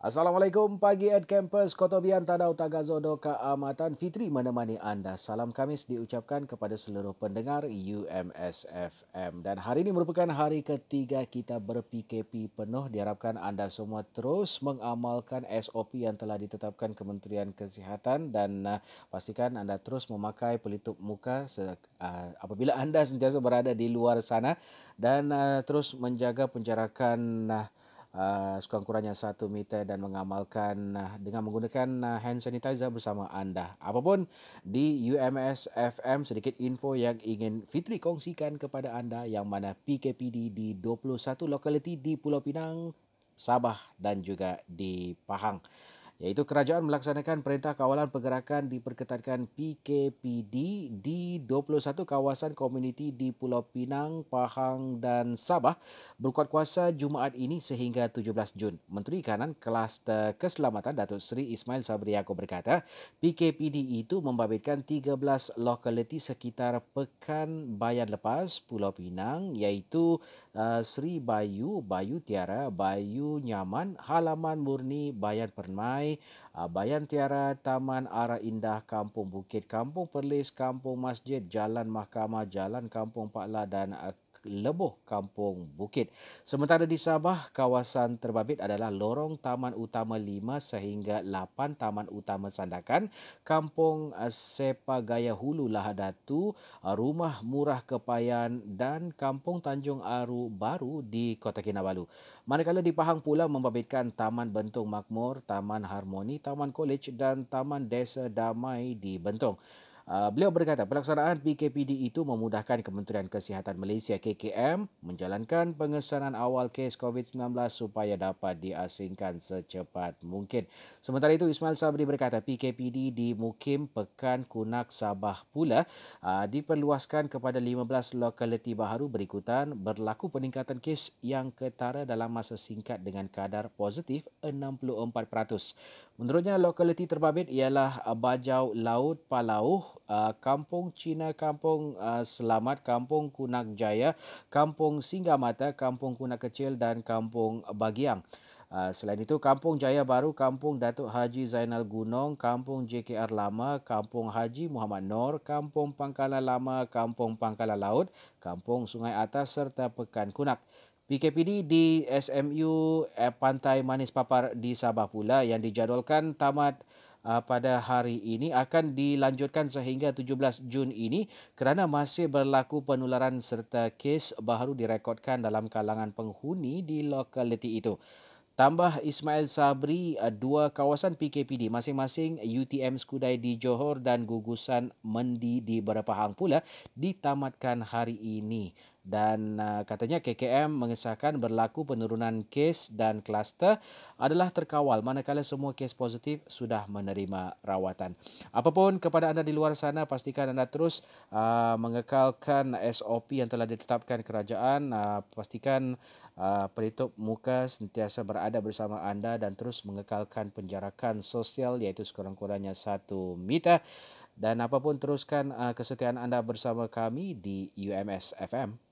Assalamualaikum pagi at campus Kota Bian Tadau Tagazodo Keamatan Fitri menemani anda. Salam Kamis diucapkan kepada seluruh pendengar UMS FM. Dan hari ini merupakan hari ketiga kita ber-PKP penuh. Diharapkan anda semua terus mengamalkan SOP yang telah ditetapkan Kementerian Kesihatan dan uh, pastikan anda terus memakai pelitup muka uh, apabila anda sentiasa berada di luar sana dan uh, terus menjaga penjarakan uh, uh, sekurang-kurangnya satu meter dan mengamalkan uh, dengan menggunakan uh, hand sanitizer bersama anda. Apapun di UMS FM sedikit info yang ingin Fitri kongsikan kepada anda yang mana PKPD di 21 lokaliti di Pulau Pinang, Sabah dan juga di Pahang iaitu kerajaan melaksanakan perintah kawalan pergerakan diperketatkan PKPD di 21 kawasan komuniti di Pulau Pinang, Pahang dan Sabah berkuat kuasa Jumaat ini sehingga 17 Jun. Menteri Kanan Kluster Keselamatan Datuk Seri Ismail Sabri Yaakob berkata, PKPD itu membabitkan 13 lokaliti sekitar Pekan Bayan Lepas Pulau Pinang iaitu uh, Seri Bayu, Bayu Tiara, Bayu Nyaman, Halaman Murni, Bayan Permai, Ah, Bayan Tiara, Taman Ara Indah, Kampung Bukit, Kampung Perlis, Kampung Masjid, Jalan Mahkamah, Jalan Kampung Pakla dan ah, Leboh Kampung Bukit. Sementara di Sabah, kawasan terbabit adalah Lorong Taman Utama 5 sehingga 8 Taman Utama Sandakan, Kampung Sepa Gaya Hulu Lahadatu, Rumah Murah Kepayan dan Kampung Tanjung Aru Baru di Kota Kinabalu. Manakala di Pahang pula membabitkan Taman Bentong Makmur, Taman Harmoni, Taman College dan Taman Desa Damai di Bentong. Uh, beliau berkata pelaksanaan PKPD itu memudahkan Kementerian Kesihatan Malaysia KKM menjalankan pengesanan awal kes COVID-19 supaya dapat diasingkan secepat mungkin. Sementara itu Ismail Sabri berkata PKPD di Mukim Pekan Kunak Sabah pula uh, diperluaskan kepada 15 lokaliti baru berikutan berlaku peningkatan kes yang ketara dalam masa singkat dengan kadar positif 64%. Menurutnya lokaliti terbabit ialah Bajau Laut Palau uh, Kampung Cina, Kampung uh, Selamat, Kampung Kunak Jaya, Kampung Singgamata, Kampung Kunak Kecil dan Kampung Bagiang. Uh, selain itu, Kampung Jaya Baru, Kampung Datuk Haji Zainal Gunung, Kampung JKR Lama, Kampung Haji Muhammad Nor, Kampung Pangkalan Lama, Kampung Pangkalan Laut, Kampung Sungai Atas serta Pekan Kunak. PKPD di SMU eh, Pantai Manis Papar di Sabah pula yang dijadualkan tamat uh, pada hari ini akan dilanjutkan sehingga 17 Jun ini kerana masih berlaku penularan serta kes baru direkodkan dalam kalangan penghuni di lokaliti itu. Tambah Ismail Sabri, uh, dua kawasan PKPD masing-masing UTM Skudai di Johor dan gugusan Mendi di Berapahang pula ditamatkan hari ini dan uh, katanya KKM mengesahkan berlaku penurunan kes dan kluster adalah terkawal manakala semua kes positif sudah menerima rawatan. Apapun kepada anda di luar sana pastikan anda terus uh, mengekalkan SOP yang telah ditetapkan kerajaan uh, pastikan uh, pelitup muka sentiasa berada bersama anda dan terus mengekalkan penjarakan sosial iaitu sekurang-kurangnya satu meter. Dan apapun teruskan uh, kesetiaan anda bersama kami di UMS FM